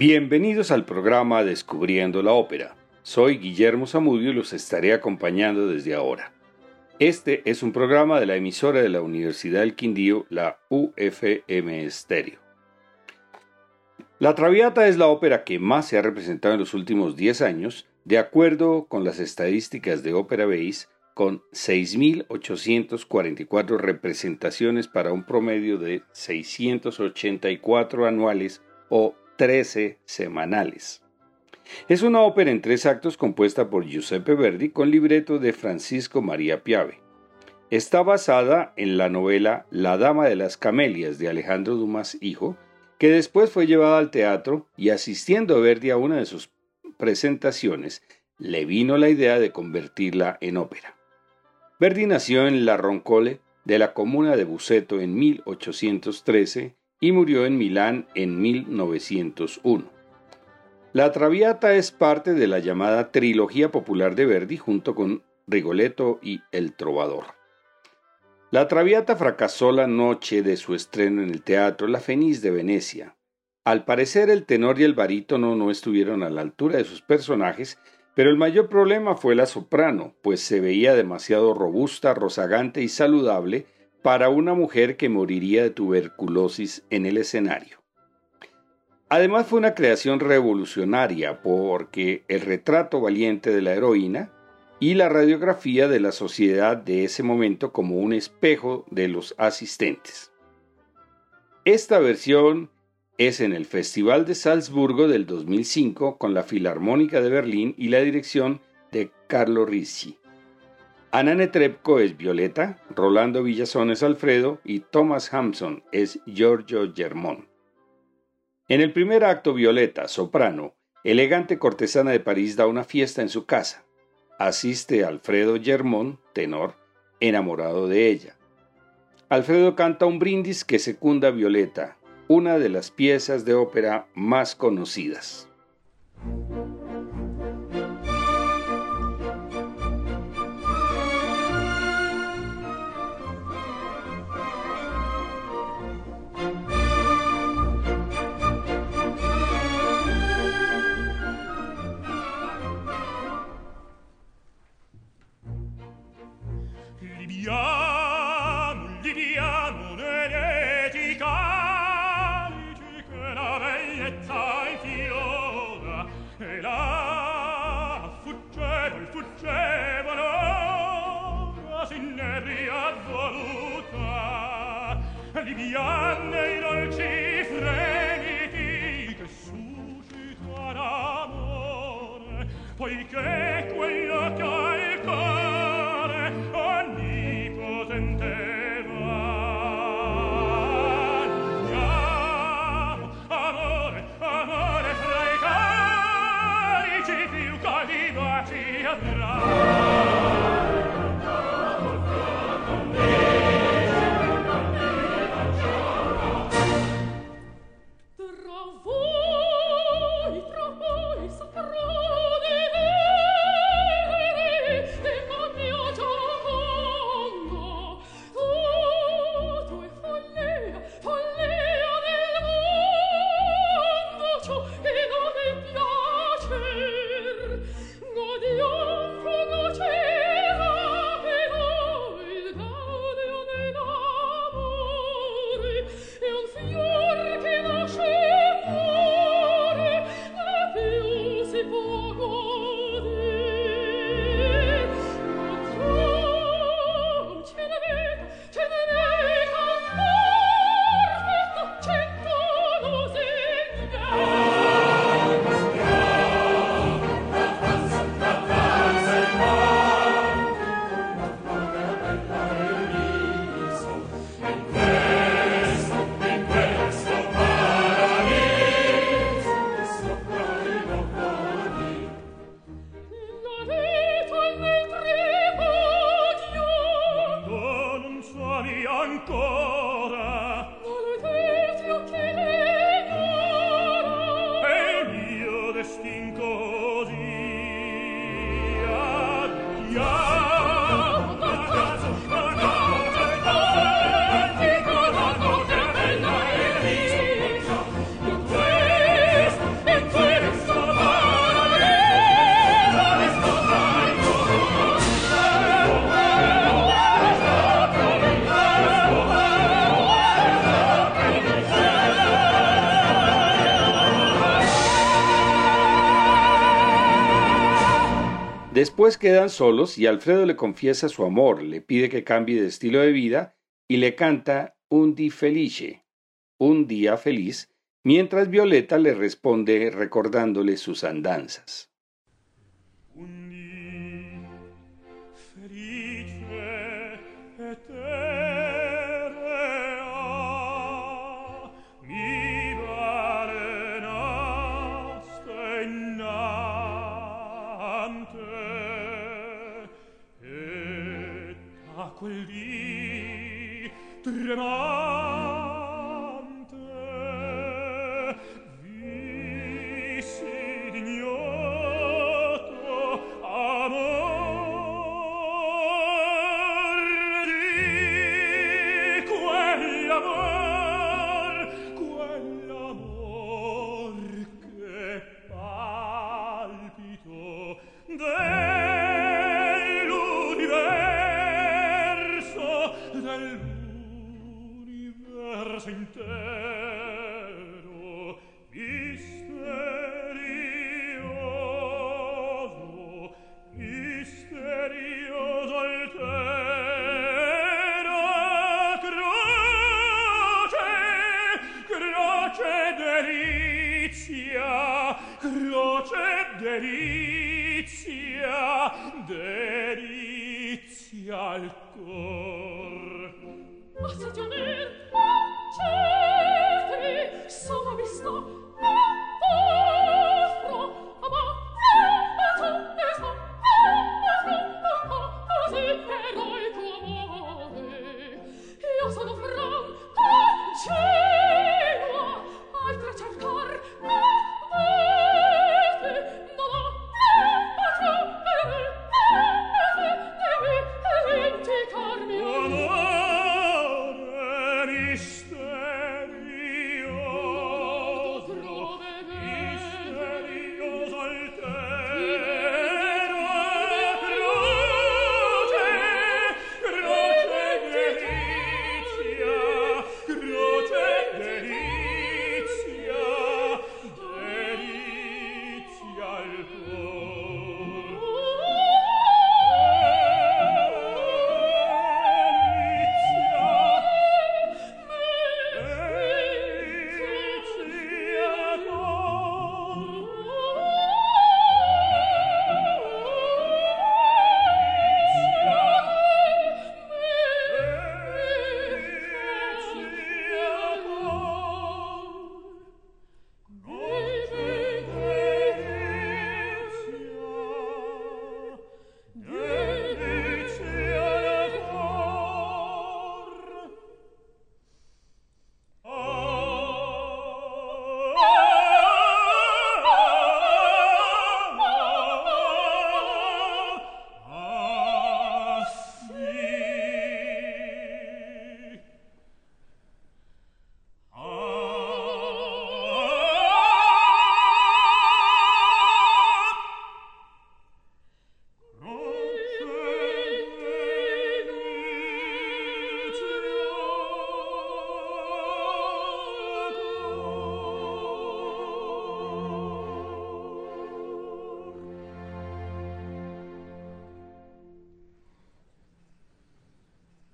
Bienvenidos al programa Descubriendo la Ópera. Soy Guillermo Zamudio y los estaré acompañando desde ahora. Este es un programa de la emisora de la Universidad del Quindío, la UFM Estéreo. La Traviata es la ópera que más se ha representado en los últimos 10 años, de acuerdo con las estadísticas de Ópera Base, con 6.844 representaciones para un promedio de 684 anuales o 13 semanales. Es una ópera en tres actos compuesta por Giuseppe Verdi con libreto de Francisco María Piave. Está basada en la novela La Dama de las Camelias de Alejandro Dumas Hijo, que después fue llevada al teatro y asistiendo a Verdi a una de sus presentaciones, le vino la idea de convertirla en ópera. Verdi nació en La Roncole de la comuna de Buceto en 1813 y murió en Milán en 1901. La Traviata es parte de la llamada trilogía popular de Verdi junto con Rigoletto y El Trovador. La Traviata fracasó la noche de su estreno en el Teatro La Fenice de Venecia. Al parecer el tenor y el barítono no estuvieron a la altura de sus personajes, pero el mayor problema fue la soprano, pues se veía demasiado robusta, rozagante y saludable para una mujer que moriría de tuberculosis en el escenario. Además fue una creación revolucionaria porque el retrato valiente de la heroína y la radiografía de la sociedad de ese momento como un espejo de los asistentes. Esta versión es en el Festival de Salzburgo del 2005 con la Filarmónica de Berlín y la dirección de Carlo Ricci. Ana Netrebko es Violeta, Rolando Villazón es Alfredo y Thomas Hampson es Giorgio Germón. En el primer acto, Violeta, soprano, elegante cortesana de París, da una fiesta en su casa. Asiste Alfredo Germón, tenor, enamorado de ella. Alfredo canta un brindis que secunda Violeta, una de las piezas de ópera más conocidas. Después quedan solos y Alfredo le confiesa su amor, le pide que cambie de estilo de vida y le canta un di felice, un día feliz, mientras Violeta le responde recordándole sus andanzas. lì tremava cor. Ma se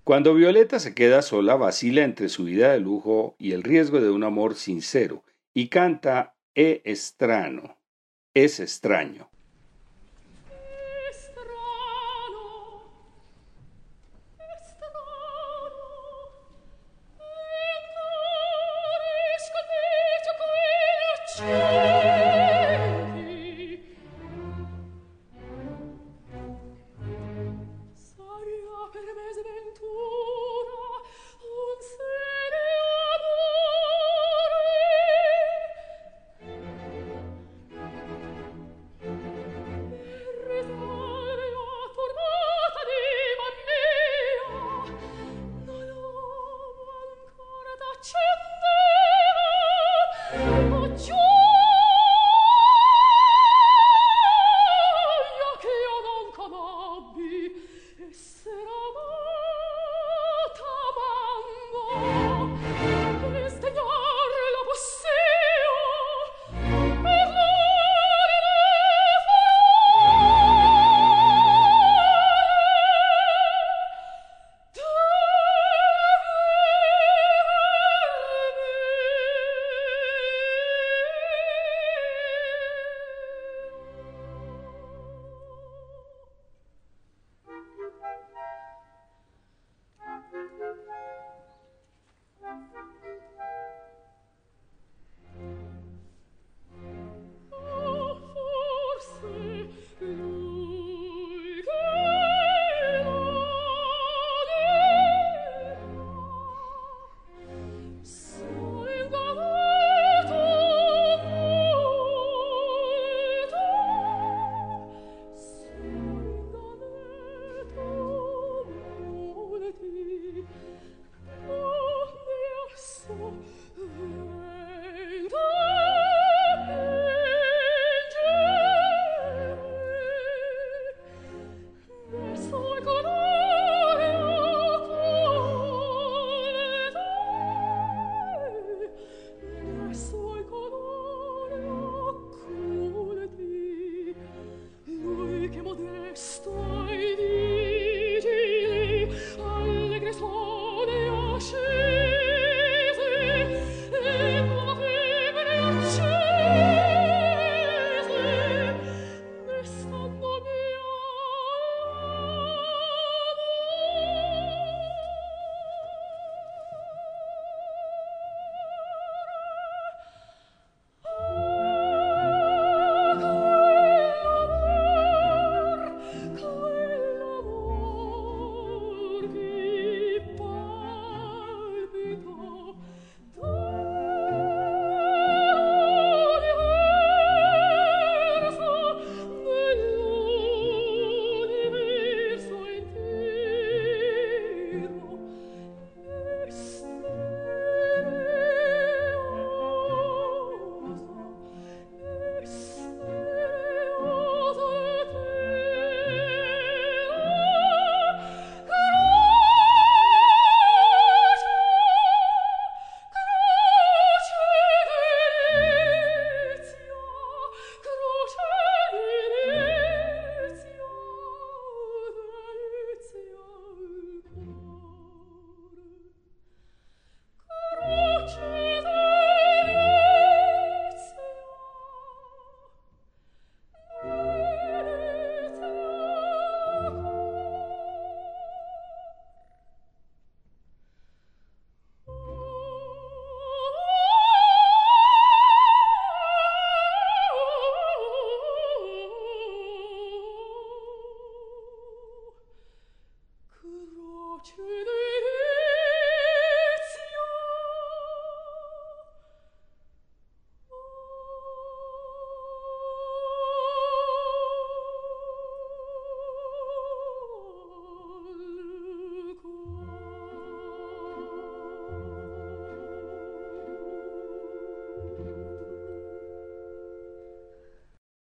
Cuando Violeta se queda sola, vacila entre su vida de lujo y el riesgo de un amor sincero, y canta E estrano, es extraño.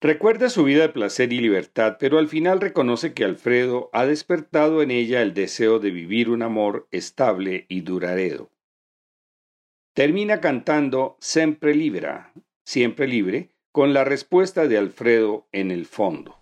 Recuerda su vida de placer y libertad, pero al final reconoce que Alfredo ha despertado en ella el deseo de vivir un amor estable y duradero. Termina cantando Sempre Libera, siempre libre, con la respuesta de Alfredo en el fondo.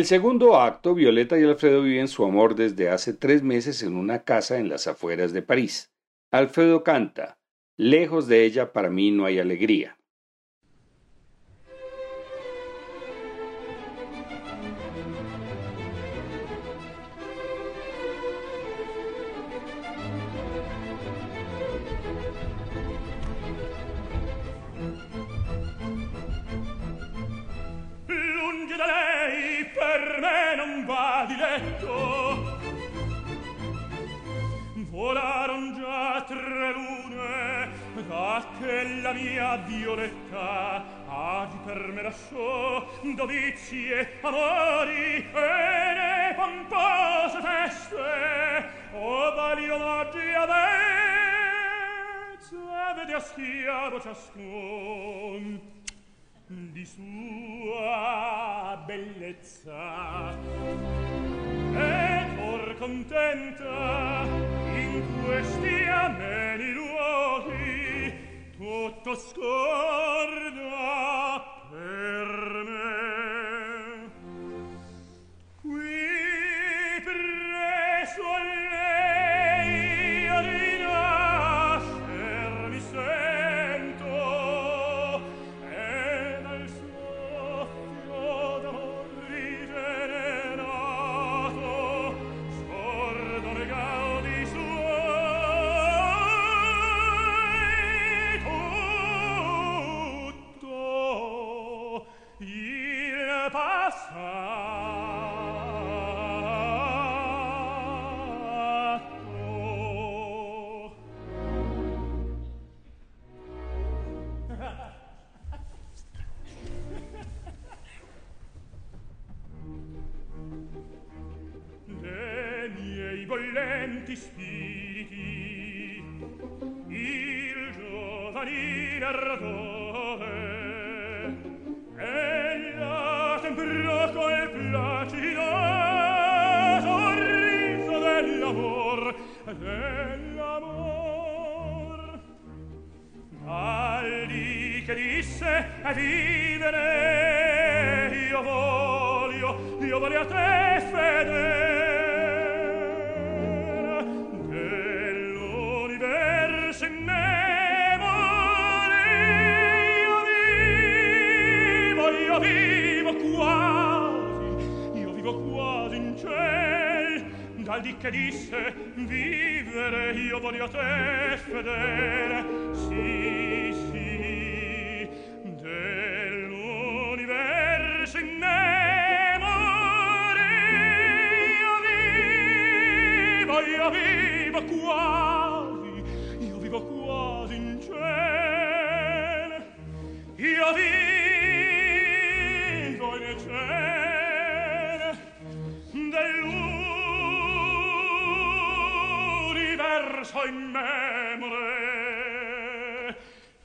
El segundo acto, Violeta y Alfredo viven su amor desde hace tres meses en una casa en las afueras de París. Alfredo canta, Lejos de ella para mí no hay alegría. Ah, quella mia violetta ah, agi per me lasciò dovizie amori e ne pompose feste o vali omaggi a me vede a schiavo ciascun di sua bellezza. E or contenta in questi ameni luoghi tutto scorna per dolenti spiriti il giovanile ardore e la temproco e placido sorriso dell'amor dell'amor. Al di che disse a vivere io voglio io voglio a te fedele che disse vivere io voglio te fedele perso in memore.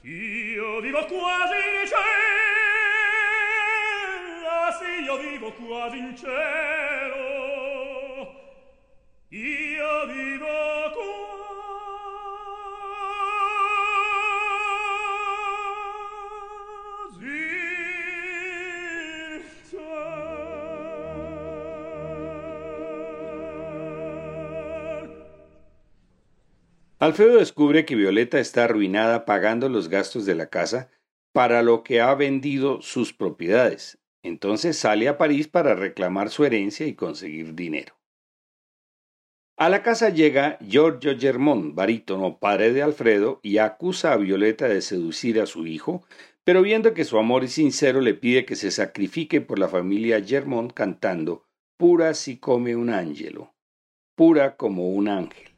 Io vivo quasi in cielo. Sì io vivo quasi in cielo. Io Alfredo descubre que Violeta está arruinada pagando los gastos de la casa para lo que ha vendido sus propiedades. Entonces sale a París para reclamar su herencia y conseguir dinero. A la casa llega Giorgio Germont, barítono, padre de Alfredo, y acusa a Violeta de seducir a su hijo, pero viendo que su amor es sincero le pide que se sacrifique por la familia Germont cantando Pura si come un ángelo, pura como un ángel.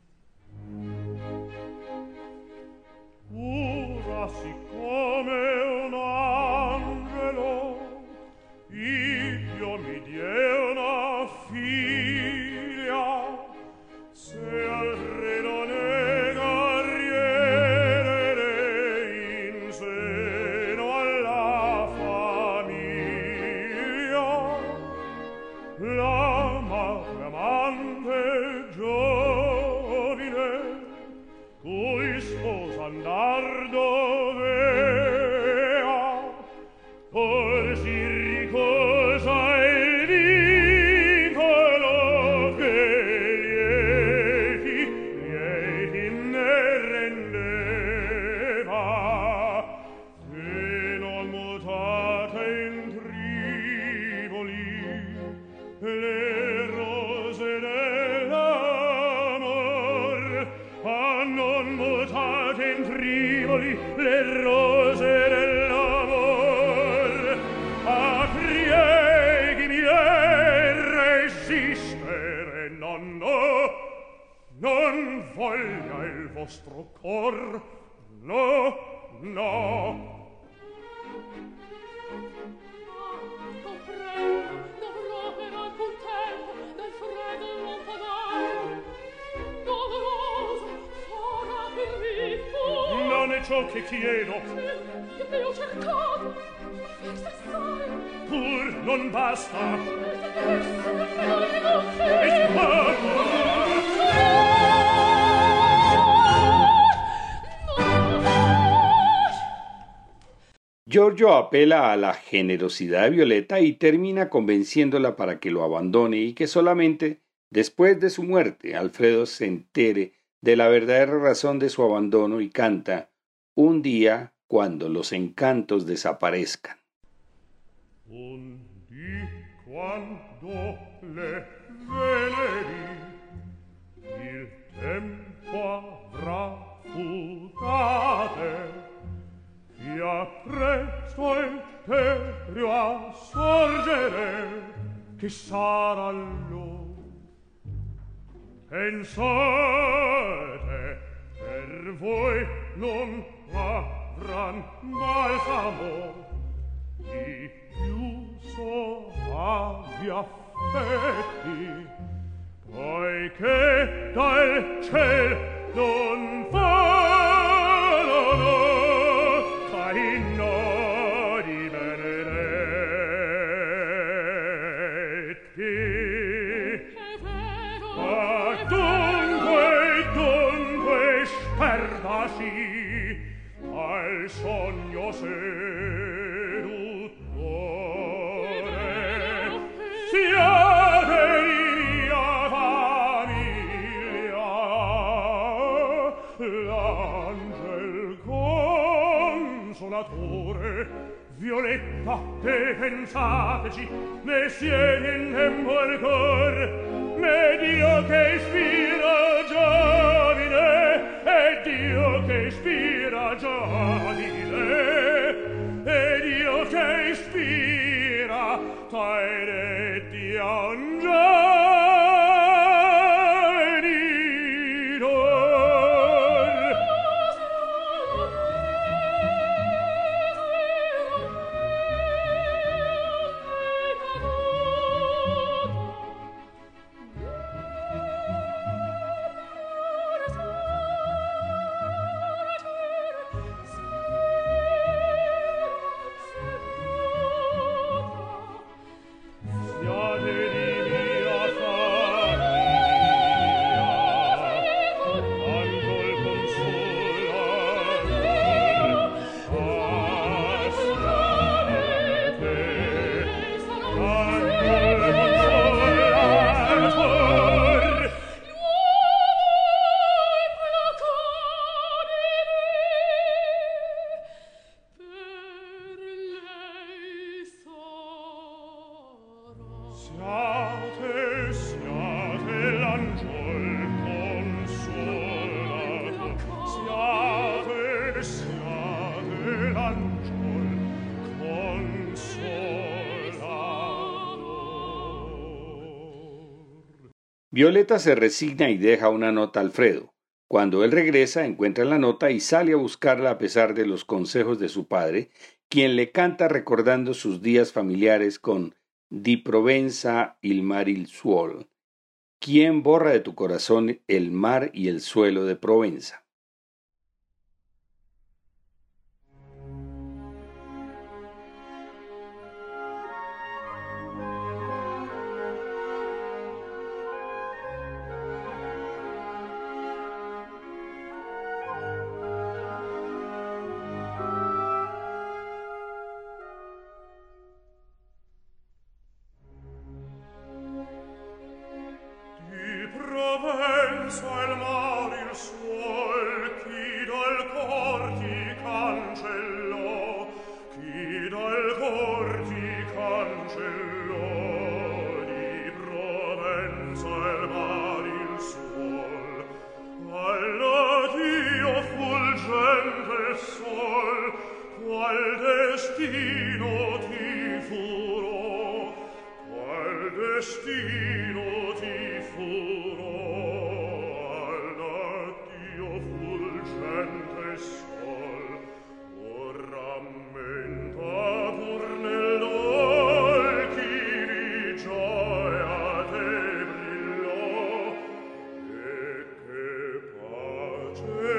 ura si Giorgio apela a la generosidad de Violeta y termina convenciéndola para que lo abandone y que solamente después de su muerte Alfredo se entere de la verdadera razón de su abandono y canta Un día cuando los encantos desaparezcan. Un dì quando le veneri il tempo avrà fugate fia presto il terio a sorgere che sarà lo pensate per voi non avran balsamo di più soavi affetti poiché dal ciel non fa Violetta, te pensateci, messiere in tempo al cor, me dio che ispira. Violeta se resigna y deja una nota a Alfredo. Cuando él regresa, encuentra la nota y sale a buscarla a pesar de los consejos de su padre, quien le canta recordando sus días familiares con Di Provenza il mar il suol. ¿Quién borra de tu corazón el mar y el suelo de Provenza? Jesus.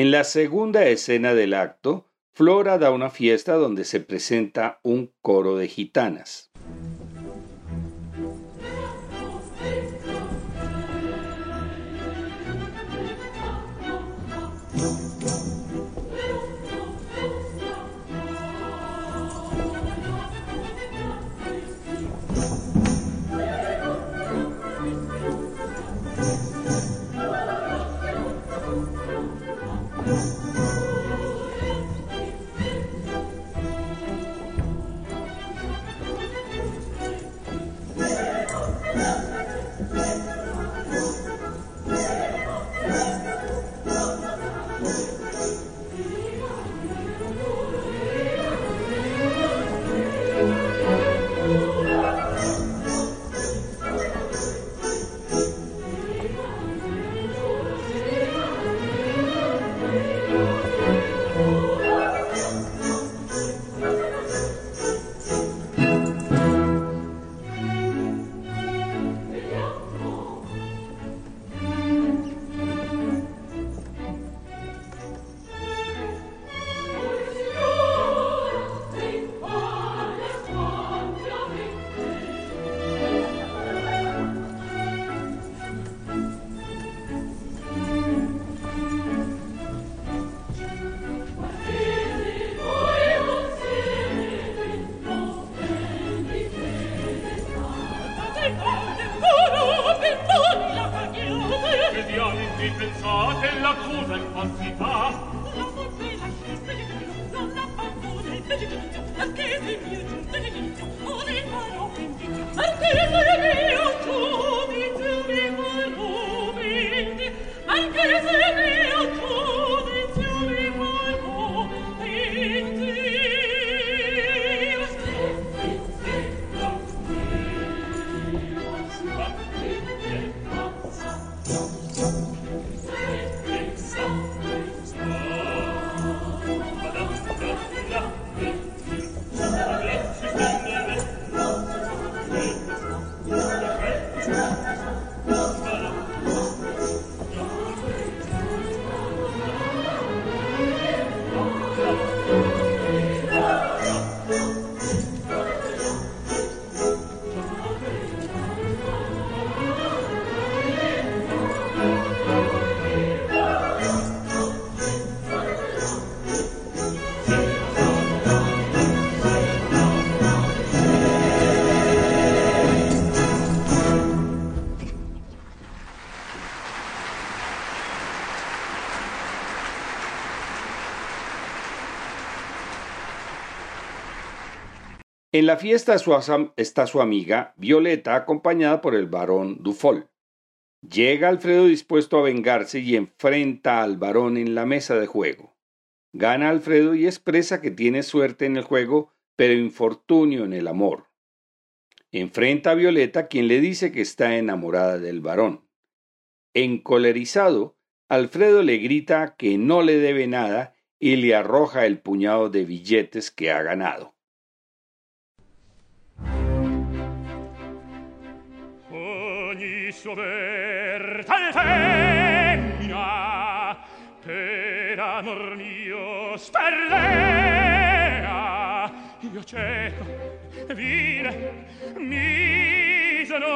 En la segunda escena del acto, Flora da una fiesta donde se presenta un coro de gitanas. En la fiesta está su amiga Violeta acompañada por el barón Dufol. Llega Alfredo dispuesto a vengarse y enfrenta al varón en la mesa de juego. Gana Alfredo y expresa que tiene suerte en el juego, pero infortunio en el amor. Enfrenta a Violeta quien le dice que está enamorada del varón. Encolerizado, Alfredo le grita que no le debe nada y le arroja el puñado de billetes que ha ganado. sover tal femmina per amor mio sperdea. Io cieco vile misero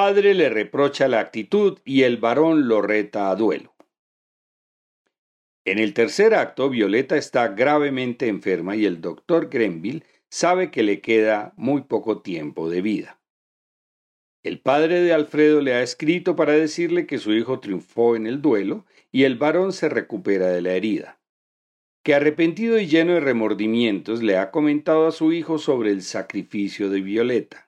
padre le reprocha la actitud y el varón lo reta a duelo. En el tercer acto, Violeta está gravemente enferma y el doctor Grenville sabe que le queda muy poco tiempo de vida. El padre de Alfredo le ha escrito para decirle que su hijo triunfó en el duelo y el varón se recupera de la herida. Que arrepentido y lleno de remordimientos le ha comentado a su hijo sobre el sacrificio de Violeta.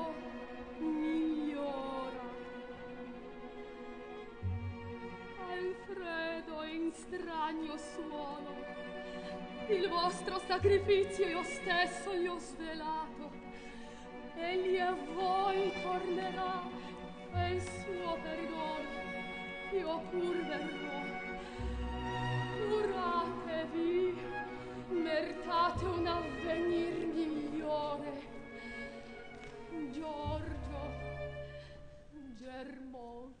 strano suono. Il vostro sacrificio io stesso gli ho svelato. Egli a voi tornerà e il suo perdono io pur verrò. Curatevi meritate un avvenir migliore. Giorgio Germont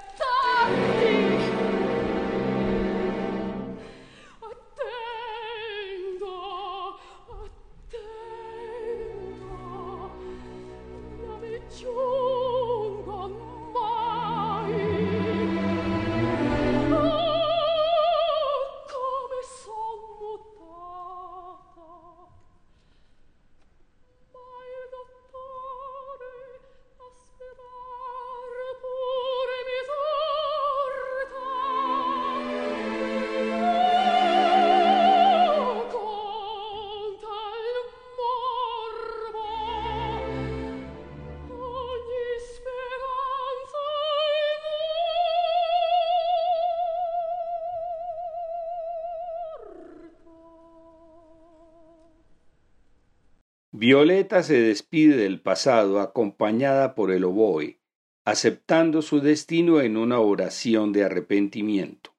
Violeta se despide del pasado acompañada por el oboe, aceptando su destino en una oración de arrepentimiento.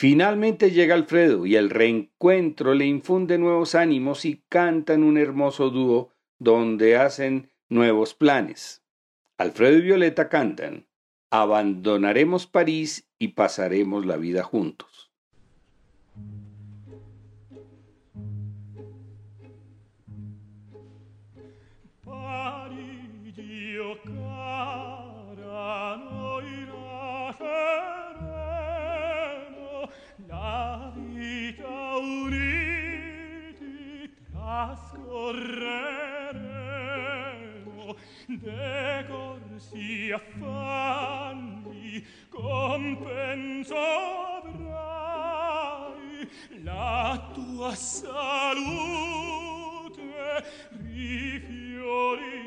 Finalmente llega Alfredo y el reencuentro le infunde nuevos ánimos y cantan un hermoso dúo donde hacen nuevos planes. Alfredo y Violeta cantan Abandonaremos París y pasaremos la vida juntos. pecor si affanni compenso avrai la tua salute rifiori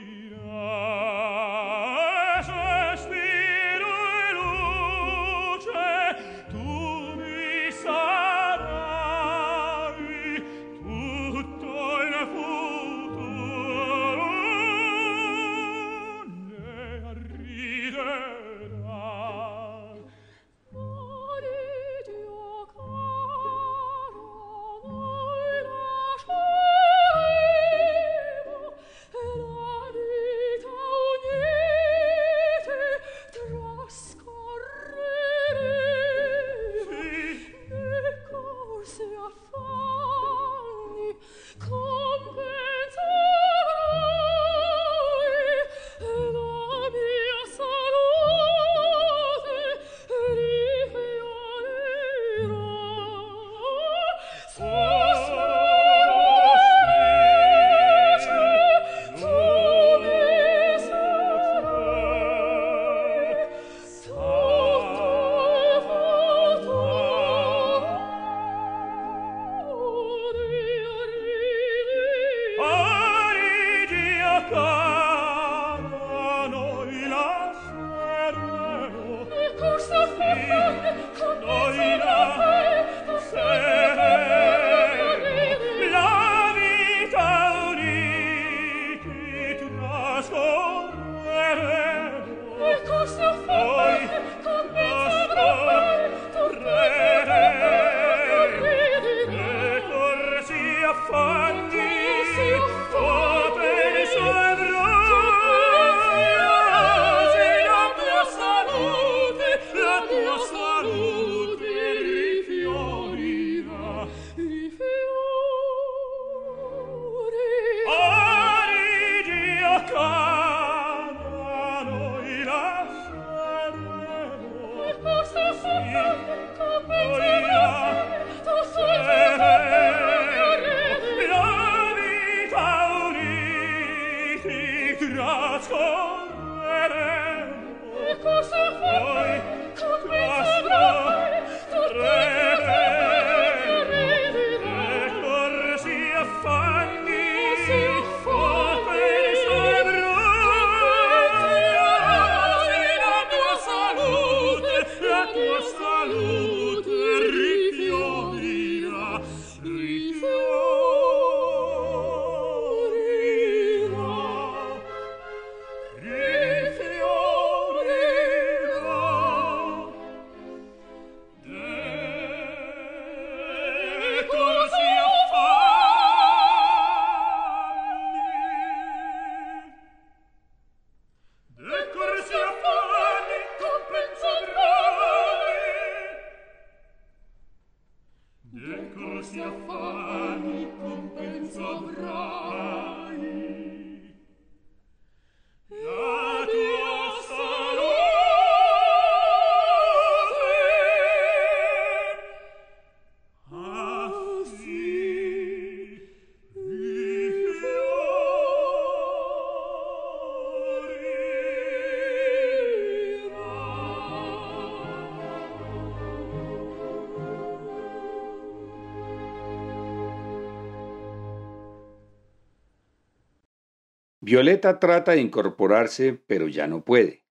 Violeta trata de incorporarse, pero ya no puede.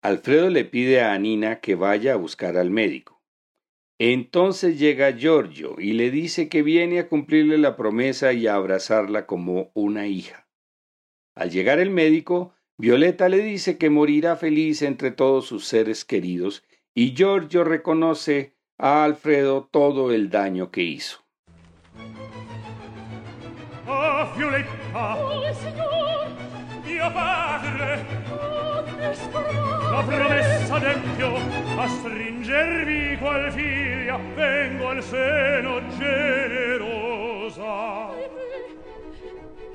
Alfredo le pide a Anina que vaya a buscar al médico. Entonces llega Giorgio y le dice que viene a cumplirle la promesa y a abrazarla como una hija. Al llegar el médico, Violeta le dice que morirá feliz entre todos sus seres queridos y Giorgio reconoce a Alfredo todo el daño que hizo. Oh! Oh, signor! mio padre. La promessa d'empio a stringervi qual figlia vengo al seno generosa.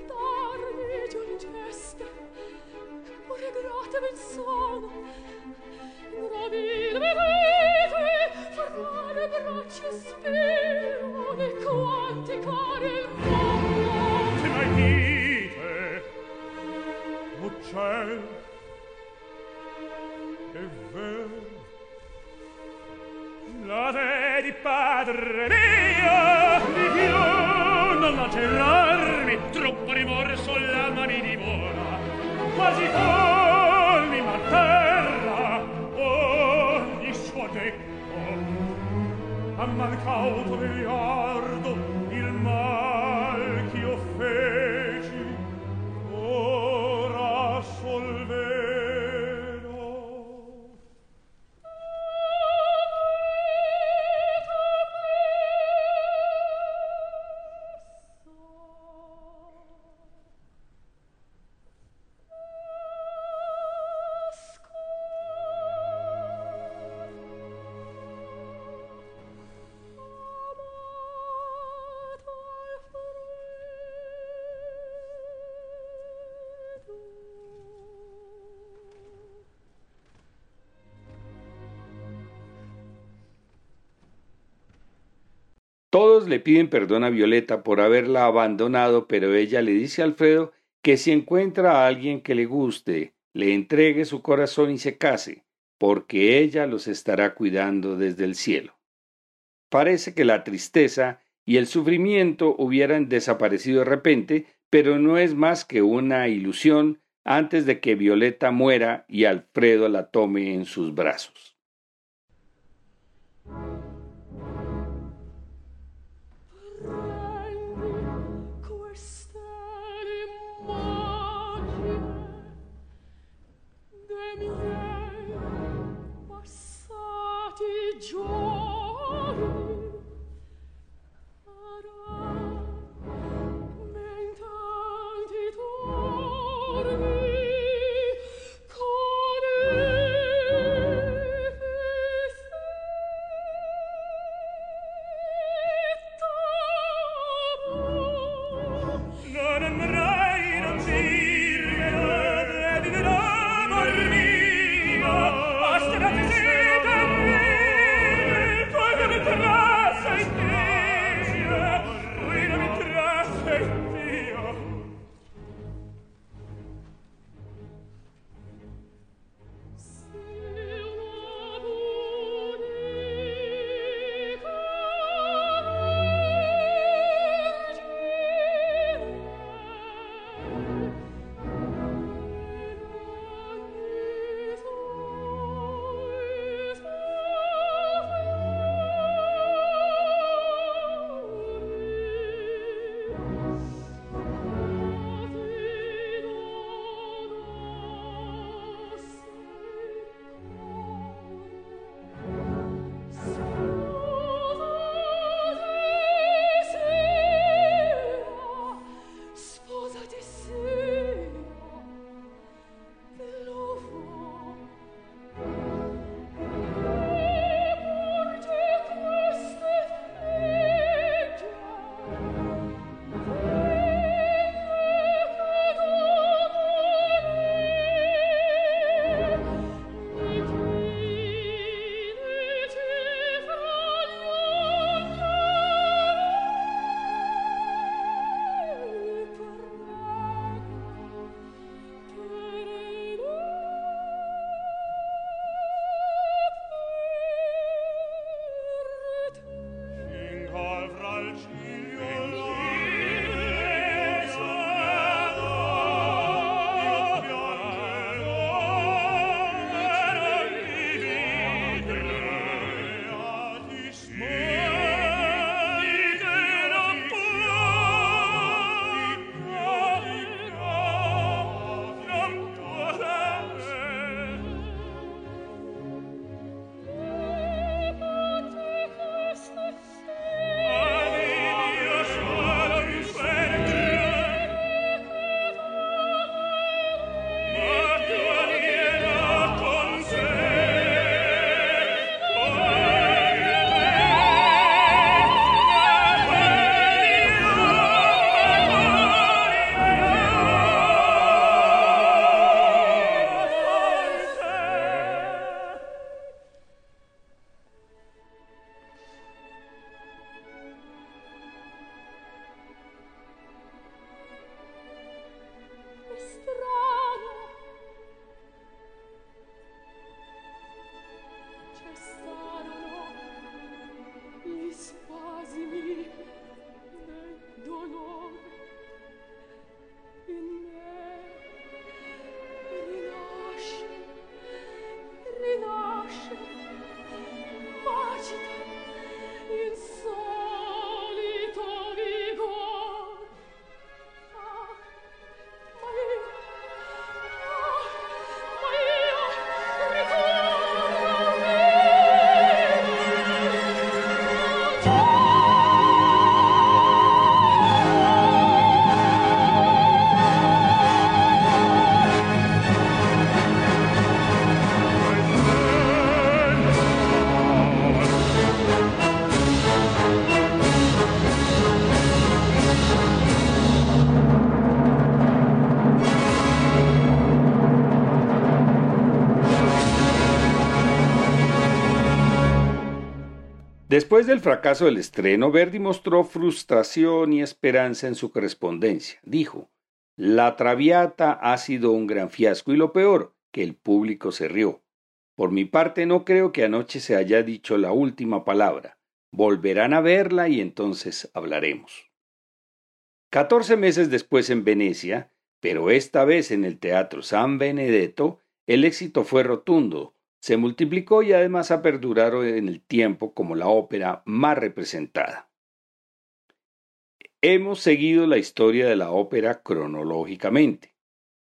Darmi giungeste pure grata ben sono gravil vedete formare braccia spero e quanti cari il ciel e vero la te di padre mio di più non lacerarmi troppo rimorso l'alma mi divora quasi folli ma terra ogni suo tecco a mal cauto degli le piden perdón a Violeta por haberla abandonado, pero ella le dice a Alfredo que si encuentra a alguien que le guste, le entregue su corazón y se case, porque ella los estará cuidando desde el cielo. Parece que la tristeza y el sufrimiento hubieran desaparecido de repente, pero no es más que una ilusión antes de que Violeta muera y Alfredo la tome en sus brazos. Después del fracaso del estreno, Verdi mostró frustración y esperanza en su correspondencia. Dijo, La Traviata ha sido un gran fiasco y lo peor, que el público se rió. Por mi parte no creo que anoche se haya dicho la última palabra. Volverán a verla y entonces hablaremos. Catorce meses después en Venecia, pero esta vez en el Teatro San Benedetto, el éxito fue rotundo, se multiplicó y además ha perdurado en el tiempo como la ópera más representada. Hemos seguido la historia de la ópera cronológicamente,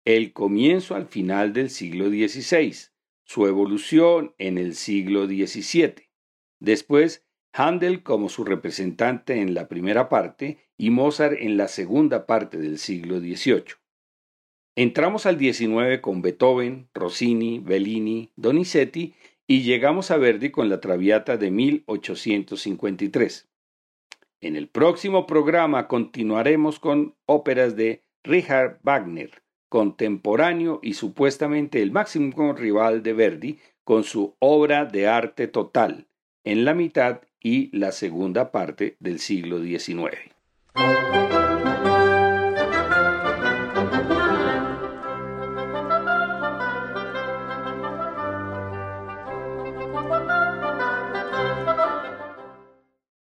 el comienzo al final del siglo XVI, su evolución en el siglo XVII, después Handel como su representante en la primera parte y Mozart en la segunda parte del siglo XVIII. Entramos al 19 con Beethoven, Rossini, Bellini, Donizetti y llegamos a Verdi con la Traviata de 1853. En el próximo programa continuaremos con óperas de Richard Wagner, contemporáneo y supuestamente el máximo rival de Verdi, con su obra de arte total, en la mitad y la segunda parte del siglo XIX.